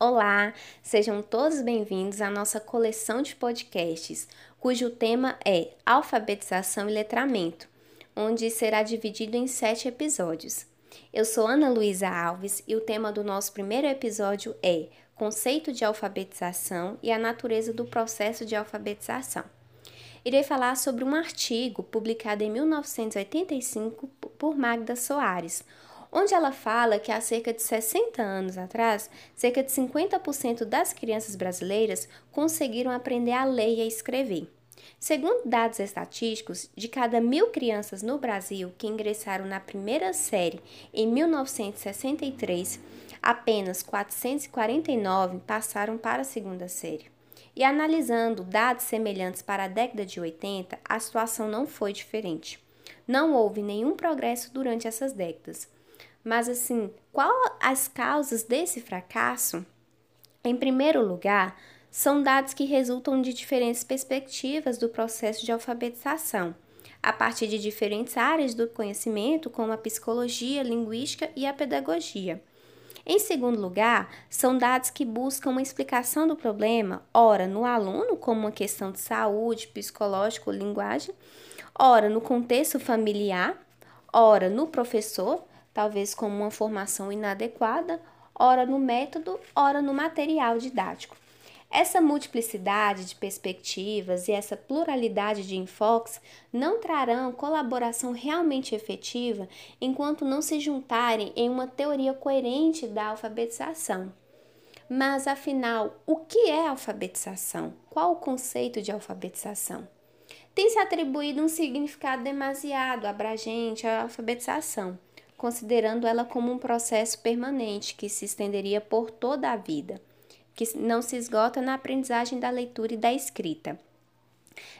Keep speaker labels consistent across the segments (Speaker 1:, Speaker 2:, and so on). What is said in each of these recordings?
Speaker 1: Olá, sejam todos bem-vindos à nossa coleção de podcasts, cujo tema é Alfabetização e Letramento, onde será dividido em sete episódios. Eu sou Ana Luísa Alves e o tema do nosso primeiro episódio é Conceito de alfabetização e a natureza do processo de alfabetização. Irei falar sobre um artigo publicado em 1985 por Magda Soares, onde ela fala que há cerca de 60 anos atrás, cerca de 50% das crianças brasileiras conseguiram aprender a ler e a escrever. Segundo dados estatísticos, de cada mil crianças no Brasil que ingressaram na primeira série em 1963, apenas 449 passaram para a segunda série. E analisando dados semelhantes para a década de 80, a situação não foi diferente. Não houve nenhum progresso durante essas décadas. Mas assim, qual as causas desse fracasso? Em primeiro lugar, são dados que resultam de diferentes perspectivas do processo de alfabetização, a partir de diferentes áreas do conhecimento, como a psicologia, linguística e a pedagogia. Em segundo lugar, são dados que buscam uma explicação do problema, ora no aluno, como uma questão de saúde, psicológico, linguagem, ora no contexto familiar, ora no professor, talvez como uma formação inadequada, ora no método, ora no material didático. Essa multiplicidade de perspectivas e essa pluralidade de enfoques não trarão colaboração realmente efetiva enquanto não se juntarem em uma teoria coerente da alfabetização. Mas afinal, o que é alfabetização? Qual o conceito de alfabetização? Tem se atribuído um significado demasiado abrangente à alfabetização considerando ela como um processo permanente que se estenderia por toda a vida, que não se esgota na aprendizagem da leitura e da escrita.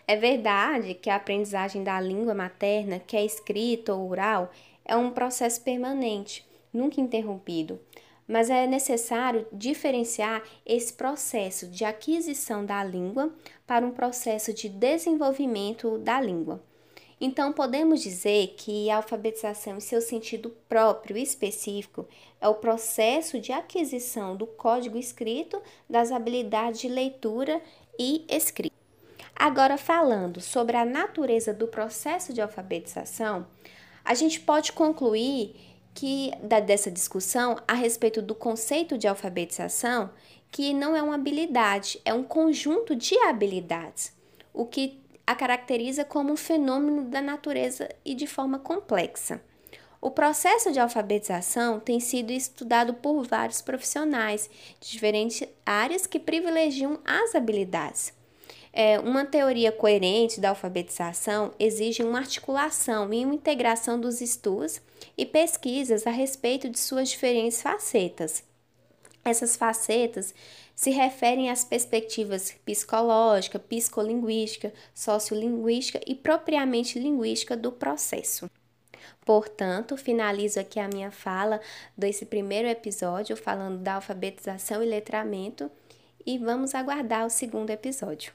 Speaker 1: É verdade que a aprendizagem da língua materna, que é escrita ou oral, é um processo permanente, nunca interrompido, mas é necessário diferenciar esse processo de aquisição da língua para um processo de desenvolvimento da língua. Então, podemos dizer que a alfabetização, em seu sentido próprio e específico, é o processo de aquisição do código escrito das habilidades de leitura e escrita. Agora, falando sobre a natureza do processo de alfabetização, a gente pode concluir que dessa discussão a respeito do conceito de alfabetização, que não é uma habilidade, é um conjunto de habilidades, o que a caracteriza como um fenômeno da natureza e de forma complexa. O processo de alfabetização tem sido estudado por vários profissionais de diferentes áreas que privilegiam as habilidades. É, uma teoria coerente da alfabetização exige uma articulação e uma integração dos estudos e pesquisas a respeito de suas diferentes facetas. Essas facetas se referem às perspectivas psicológica, psicolinguística, sociolinguística e propriamente linguística do processo. Portanto, finalizo aqui a minha fala desse primeiro episódio falando da alfabetização e letramento e vamos aguardar o segundo episódio.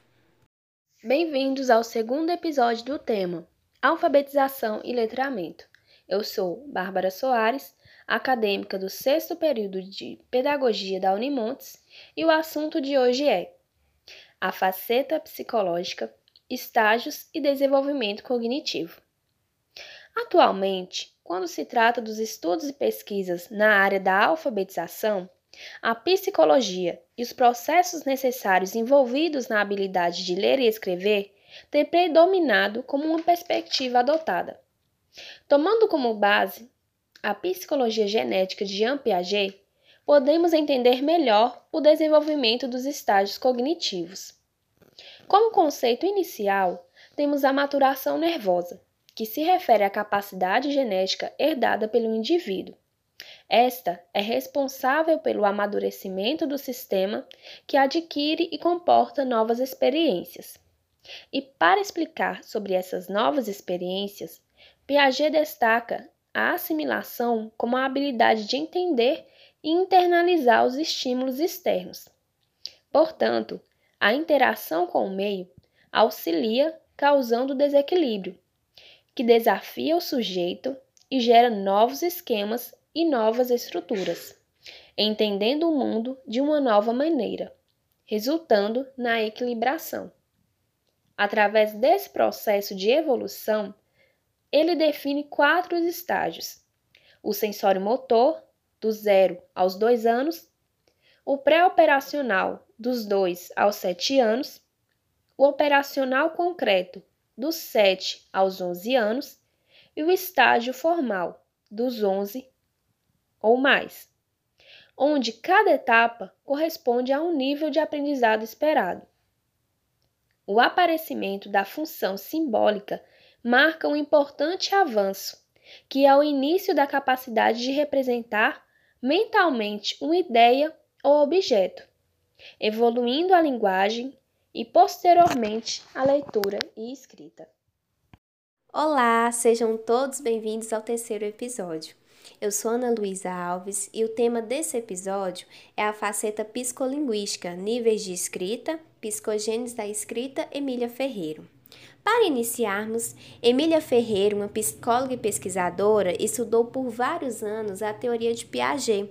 Speaker 2: Bem-vindos ao segundo episódio do tema Alfabetização e Letramento. Eu sou Bárbara Soares, acadêmica do sexto período de Pedagogia da Unimontes e o assunto de hoje é a faceta psicológica, estágios e desenvolvimento cognitivo. Atualmente, quando se trata dos estudos e pesquisas na área da alfabetização, a psicologia e os processos necessários envolvidos na habilidade de ler e escrever têm predominado como uma perspectiva adotada. Tomando como base a psicologia genética de Jean Piaget, podemos entender melhor o desenvolvimento dos estágios cognitivos. Como conceito inicial, temos a maturação nervosa, que se refere à capacidade genética herdada pelo indivíduo. Esta é responsável pelo amadurecimento do sistema que adquire e comporta novas experiências. E para explicar sobre essas novas experiências, Piaget destaca a assimilação como a habilidade de entender e internalizar os estímulos externos. Portanto, a interação com o meio auxilia causando desequilíbrio, que desafia o sujeito e gera novos esquemas e novas estruturas. entendendo o mundo de uma nova maneira, resultando na equilibração. Através desse processo de evolução, ele define quatro estágios: o sensório motor, do zero aos dois anos, o pré-operacional, dos dois aos sete anos, o operacional concreto, dos 7 aos 11 anos, e o estágio formal, dos 11 ou mais, onde cada etapa corresponde a um nível de aprendizado esperado. O aparecimento da função simbólica marca um importante avanço, que é o início da capacidade de representar mentalmente uma ideia ou objeto, evoluindo a linguagem e posteriormente a leitura e escrita.
Speaker 1: Olá, sejam todos bem-vindos ao terceiro episódio. Eu sou Ana Luísa Alves e o tema desse episódio é a faceta psicolinguística, níveis de escrita, psicogênese da escrita, Emília Ferreiro. Para iniciarmos, Emília Ferreira, uma psicóloga e pesquisadora, estudou por vários anos a teoria de Piaget,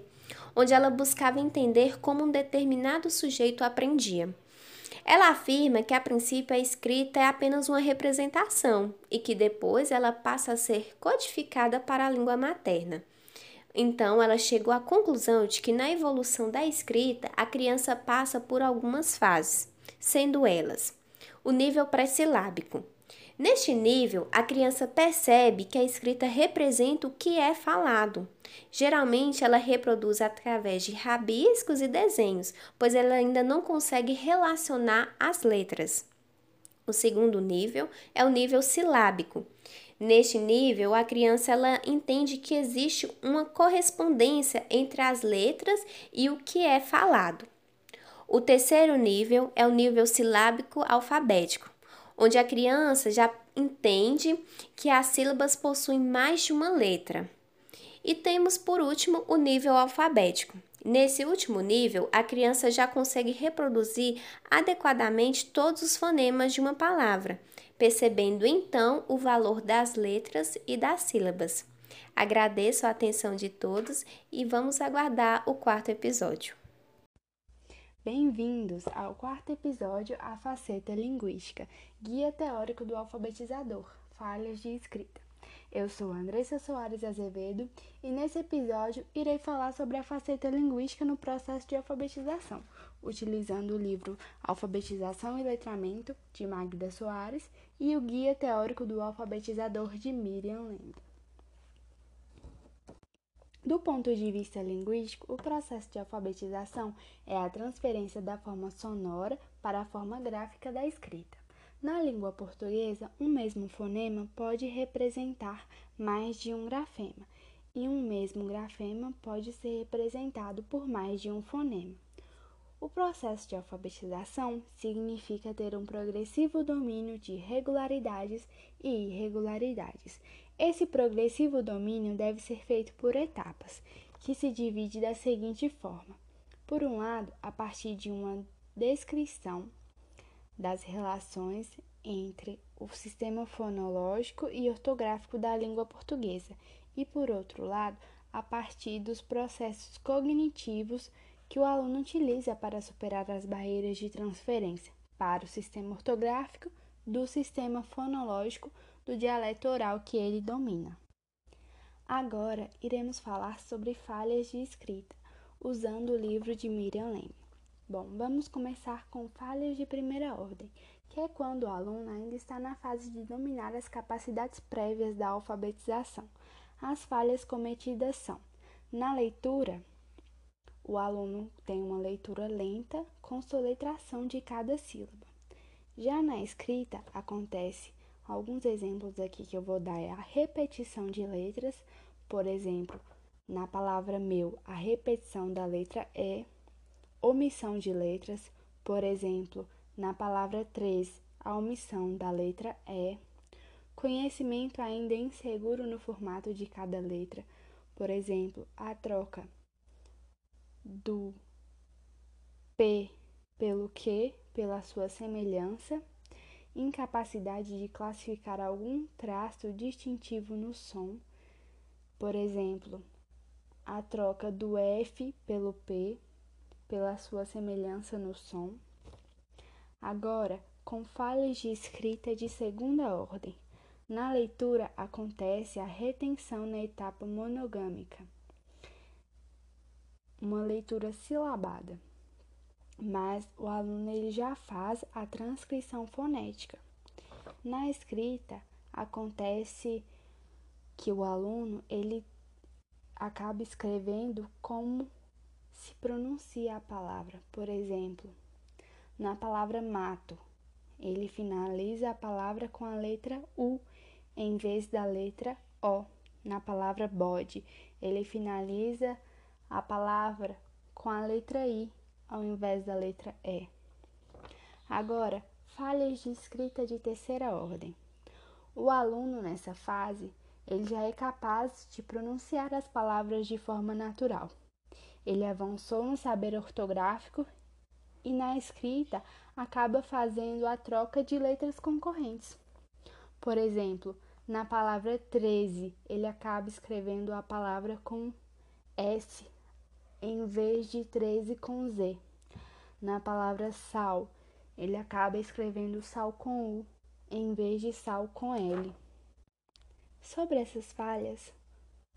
Speaker 1: onde ela buscava entender como um determinado sujeito aprendia. Ela afirma que a princípio a escrita é apenas uma representação e que depois ela passa a ser codificada para a língua materna. Então, ela chegou à conclusão de que na evolução da escrita a criança passa por algumas fases, sendo elas o nível pré-silábico, Neste nível, a criança percebe que a escrita representa o que é falado. Geralmente, ela reproduz através de rabiscos e desenhos, pois ela ainda não consegue relacionar as letras. O segundo nível é o nível silábico. Neste nível, a criança ela entende que existe uma correspondência entre as letras e o que é falado. O terceiro nível é o nível silábico alfabético onde a criança já entende que as sílabas possuem mais de uma letra. E temos por último o nível alfabético. Nesse último nível, a criança já consegue reproduzir adequadamente todos os fonemas de uma palavra, percebendo então o valor das letras e das sílabas. Agradeço a atenção de todos e vamos aguardar o quarto episódio.
Speaker 3: Bem-vindos ao quarto episódio A Faceta Linguística, Guia Teórico do Alfabetizador, Falhas de Escrita. Eu sou Andressa Soares Azevedo e nesse episódio irei falar sobre a faceta linguística no processo de alfabetização, utilizando o livro Alfabetização e Letramento, de Magda Soares, e o Guia Teórico do Alfabetizador, de Miriam Lendo. Do ponto de vista linguístico, o processo de alfabetização é a transferência da forma sonora para a forma gráfica da escrita. Na língua portuguesa, um mesmo fonema pode representar mais de um grafema, e um mesmo grafema pode ser representado por mais de um fonema. O processo de alfabetização significa ter um progressivo domínio de regularidades e irregularidades. Esse progressivo domínio deve ser feito por etapas, que se divide da seguinte forma: por um lado, a partir de uma descrição das relações entre o sistema fonológico e ortográfico da língua portuguesa, e por outro lado, a partir dos processos cognitivos que o aluno utiliza para superar as barreiras de transferência para o sistema ortográfico do sistema fonológico do dialeto oral que ele domina. Agora iremos falar sobre falhas de escrita, usando o livro de Miriam Leme. Bom, vamos começar com falhas de primeira ordem, que é quando o aluno ainda está na fase de dominar as capacidades prévias da alfabetização. As falhas cometidas são: na leitura, o aluno tem uma leitura lenta com soletração de cada sílaba. Já na escrita, acontece alguns exemplos aqui que eu vou dar é a repetição de letras, por exemplo, na palavra meu, a repetição da letra E, omissão de letras, por exemplo, na palavra três, a omissão da letra E, conhecimento ainda inseguro no formato de cada letra, por exemplo, a troca do P pelo Q, pela sua semelhança, incapacidade de classificar algum traço distintivo no som, por exemplo, a troca do F pelo P, pela sua semelhança no som. Agora, com falhas de escrita de segunda ordem. Na leitura acontece a retenção na etapa monogâmica, uma leitura silabada, mas o aluno ele já faz a transcrição fonética. Na escrita acontece que o aluno ele acaba escrevendo como se pronuncia a palavra. Por exemplo, na palavra mato, ele finaliza a palavra com a letra U em vez da letra O. Na palavra bode, ele finaliza a palavra com a letra I ao invés da letra E. Agora, falhas de escrita de terceira ordem. O aluno nessa fase ele já é capaz de pronunciar as palavras de forma natural. Ele avançou no saber ortográfico e na escrita acaba fazendo a troca de letras concorrentes. Por exemplo, na palavra 13, ele acaba escrevendo a palavra com S em vez de 13 com Z. Na palavra sal, ele acaba escrevendo sal com U em vez de sal com L. Sobre essas falhas,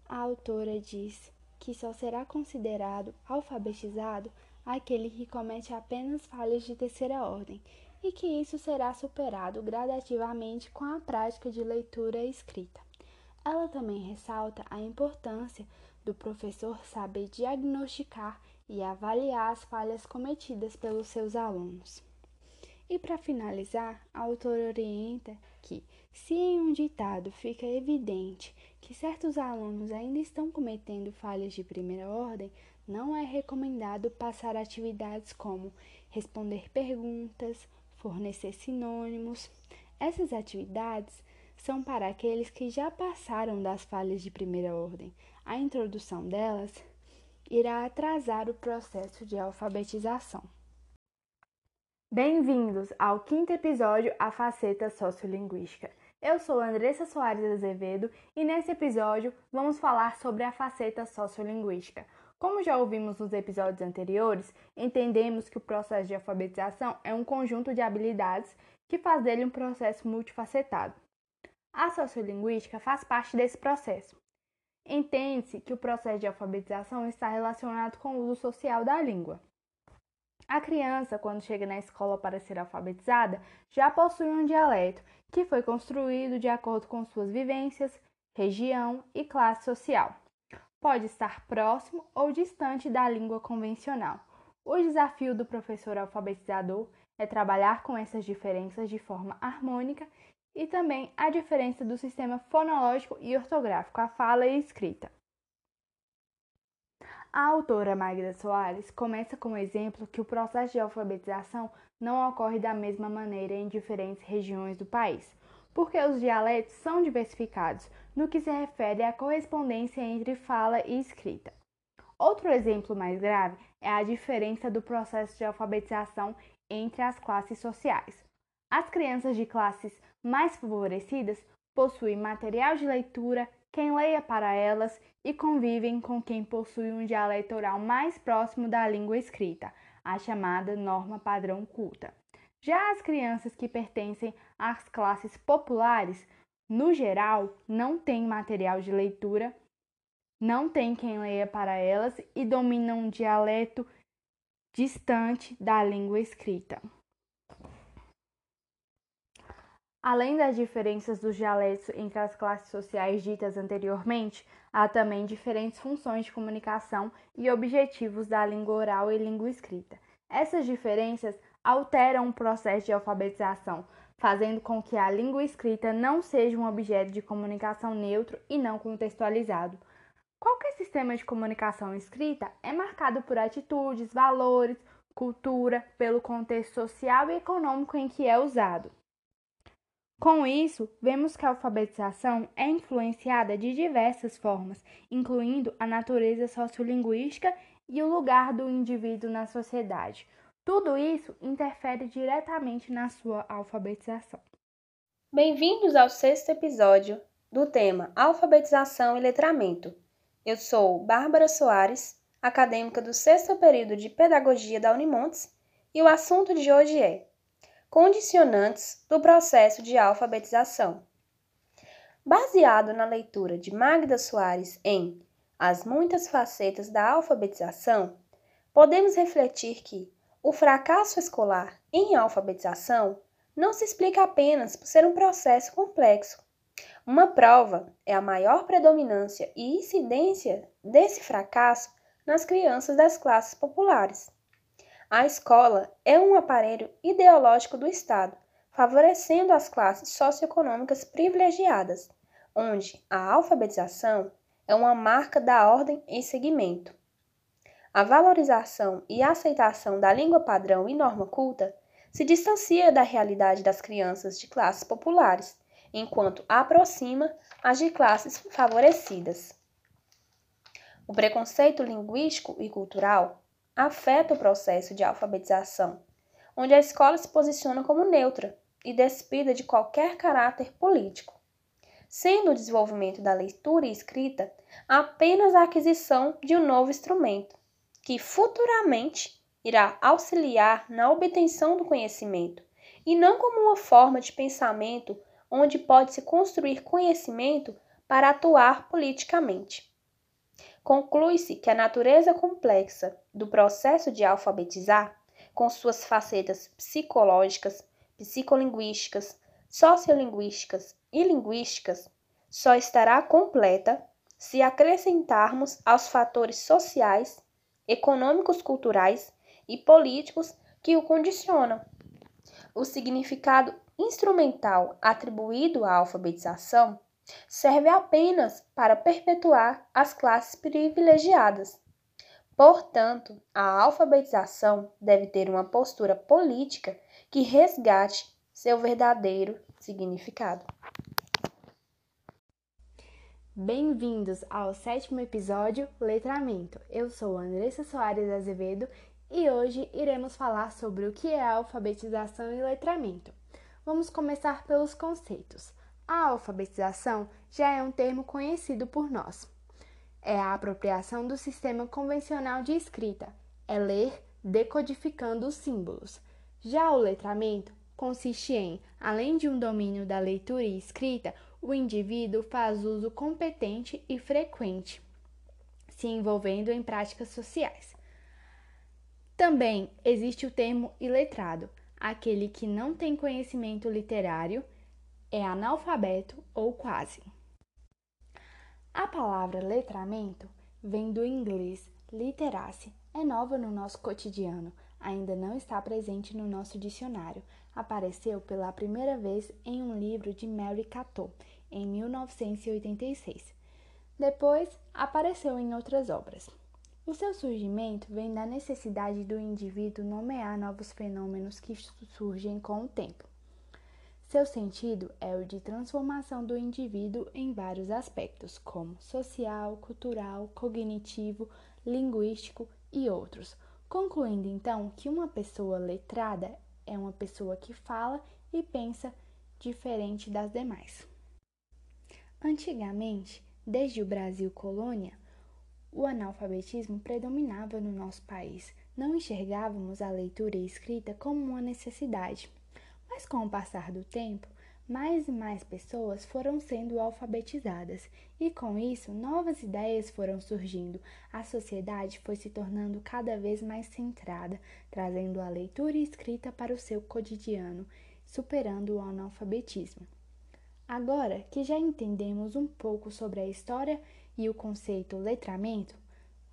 Speaker 3: a autora diz que só será considerado alfabetizado aquele que comete apenas falhas de terceira ordem e que isso será superado gradativamente com a prática de leitura e escrita. Ela também ressalta a importância do professor saber diagnosticar e avaliar as falhas cometidas pelos seus alunos. E para finalizar, a autora orienta que, se em um ditado fica evidente que certos alunos ainda estão cometendo falhas de primeira ordem, não é recomendado passar atividades como responder perguntas, fornecer sinônimos. Essas atividades são para aqueles que já passaram das falhas de primeira ordem. A introdução delas irá atrasar o processo de alfabetização. Bem-vindos ao quinto episódio A Faceta Sociolinguística. Eu sou Andressa Soares Azevedo e nesse episódio vamos falar sobre a faceta sociolinguística. Como já ouvimos nos episódios anteriores, entendemos que o processo de alfabetização é um conjunto de habilidades que faz dele um processo multifacetado. A sociolinguística faz parte desse processo. Entende-se que o processo de alfabetização está relacionado com o uso social da língua. A criança, quando chega na escola para ser alfabetizada, já possui um dialeto que foi construído de acordo com suas vivências, região e classe social. Pode estar próximo ou distante da língua convencional. O desafio do professor alfabetizador é trabalhar com essas diferenças de forma harmônica e também a diferença do sistema fonológico e ortográfico, a fala e escrita. A autora Magda Soares começa com o exemplo que o processo de alfabetização não ocorre da mesma maneira em diferentes regiões do país, porque os dialetos são diversificados no que se refere à correspondência entre fala e escrita. Outro exemplo mais grave é a diferença do processo de alfabetização entre as classes sociais. As crianças de classes mais favorecidas possuem material de leitura, quem leia para elas e convivem com quem possui um dialeto oral mais próximo da língua escrita, a chamada norma padrão culta. Já as crianças que pertencem às classes populares, no geral, não têm material de leitura, não tem quem leia para elas e dominam um dialeto distante da língua escrita. Além das diferenças dos dialetos entre as classes sociais ditas anteriormente, há também diferentes funções de comunicação e objetivos da língua oral e língua escrita. Essas diferenças alteram o processo de alfabetização, fazendo com que a língua escrita não seja um objeto de comunicação neutro e não contextualizado. Qualquer sistema de comunicação escrita é marcado por atitudes, valores, cultura, pelo contexto social e econômico em que é usado. Com isso, vemos que a alfabetização é influenciada de diversas formas, incluindo a natureza sociolinguística e o lugar do indivíduo na sociedade. Tudo isso interfere diretamente na sua alfabetização.
Speaker 2: Bem-vindos ao sexto episódio do tema Alfabetização e Letramento. Eu sou Bárbara Soares, acadêmica do sexto período de Pedagogia da Unimontes, e o assunto de hoje é Condicionantes do processo de alfabetização. Baseado na leitura de Magda Soares em As muitas facetas da alfabetização, podemos refletir que o fracasso escolar em alfabetização não se explica apenas por ser um processo complexo. Uma prova é a maior predominância e incidência desse fracasso nas crianças das classes populares. A escola é um aparelho ideológico do Estado, favorecendo as classes socioeconômicas privilegiadas, onde a alfabetização é uma marca da ordem em seguimento. A valorização e aceitação da língua padrão e norma culta se distancia da realidade das crianças de classes populares, enquanto aproxima as de classes favorecidas. O preconceito linguístico e cultural afeta o processo de alfabetização, onde a escola se posiciona como neutra e despida de qualquer caráter político, sendo o desenvolvimento da leitura e escrita apenas a aquisição de um novo instrumento, que futuramente irá auxiliar na obtenção do conhecimento, e não como uma forma de pensamento onde pode-se construir conhecimento para atuar politicamente. Conclui-se que a natureza complexa do processo de alfabetizar, com suas facetas psicológicas, psicolinguísticas, sociolinguísticas e linguísticas, só estará completa se acrescentarmos aos fatores sociais, econômicos, culturais e políticos que o condicionam. O significado instrumental atribuído à alfabetização serve apenas para perpetuar as classes privilegiadas. Portanto, a alfabetização deve ter uma postura política que resgate seu verdadeiro significado.
Speaker 3: Bem-vindos ao sétimo episódio Letramento. Eu sou Andressa Soares Azevedo e hoje iremos falar sobre o que é alfabetização e letramento. Vamos começar pelos conceitos. A alfabetização já é um termo conhecido por nós. É a apropriação do sistema convencional de escrita, é ler decodificando os símbolos. Já o letramento consiste em, além de um domínio da leitura e escrita, o indivíduo faz uso competente e frequente, se envolvendo em práticas sociais. Também existe o termo iletrado, aquele que não tem conhecimento literário é analfabeto ou quase. A palavra letramento vem do inglês literacy, é nova no nosso cotidiano, ainda não está presente no nosso dicionário. Apareceu pela primeira vez em um livro de Mary Cato, em 1986. Depois, apareceu em outras obras. O seu surgimento vem da necessidade do indivíduo nomear novos fenômenos que surgem com o tempo. Seu sentido é o de transformação do indivíduo em vários aspectos, como social, cultural, cognitivo, linguístico e outros, concluindo então que uma pessoa letrada é uma pessoa que fala e pensa diferente das demais. Antigamente, desde o Brasil colônia, o analfabetismo predominava no nosso país. Não enxergávamos a leitura e escrita como uma necessidade. Mas com o passar do tempo, mais e mais pessoas foram sendo alfabetizadas e com isso novas ideias foram surgindo. A sociedade foi se tornando cada vez mais centrada, trazendo a leitura e escrita para o seu cotidiano, superando o analfabetismo. Agora que já entendemos um pouco sobre a história e o conceito letramento,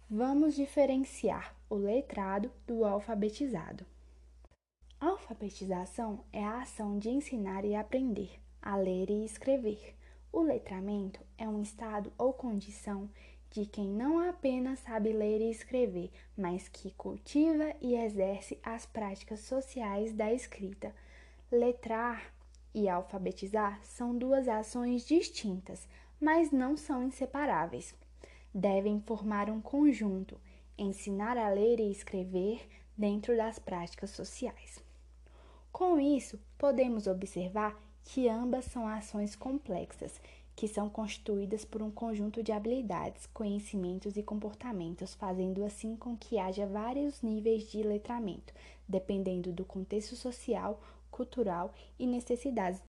Speaker 3: vamos diferenciar o letrado do alfabetizado. Alfabetização é a ação de ensinar e aprender a ler e escrever. O letramento é um estado ou condição de quem não apenas sabe ler e escrever, mas que cultiva e exerce as práticas sociais da escrita. Letrar e alfabetizar são duas ações distintas, mas não são inseparáveis. Devem formar um conjunto, ensinar a ler e escrever dentro das práticas sociais. Com isso, podemos observar que ambas são ações complexas que são constituídas por um conjunto de habilidades, conhecimentos e comportamentos, fazendo assim com que haja vários níveis de letramento, dependendo do contexto social, cultural e necessidades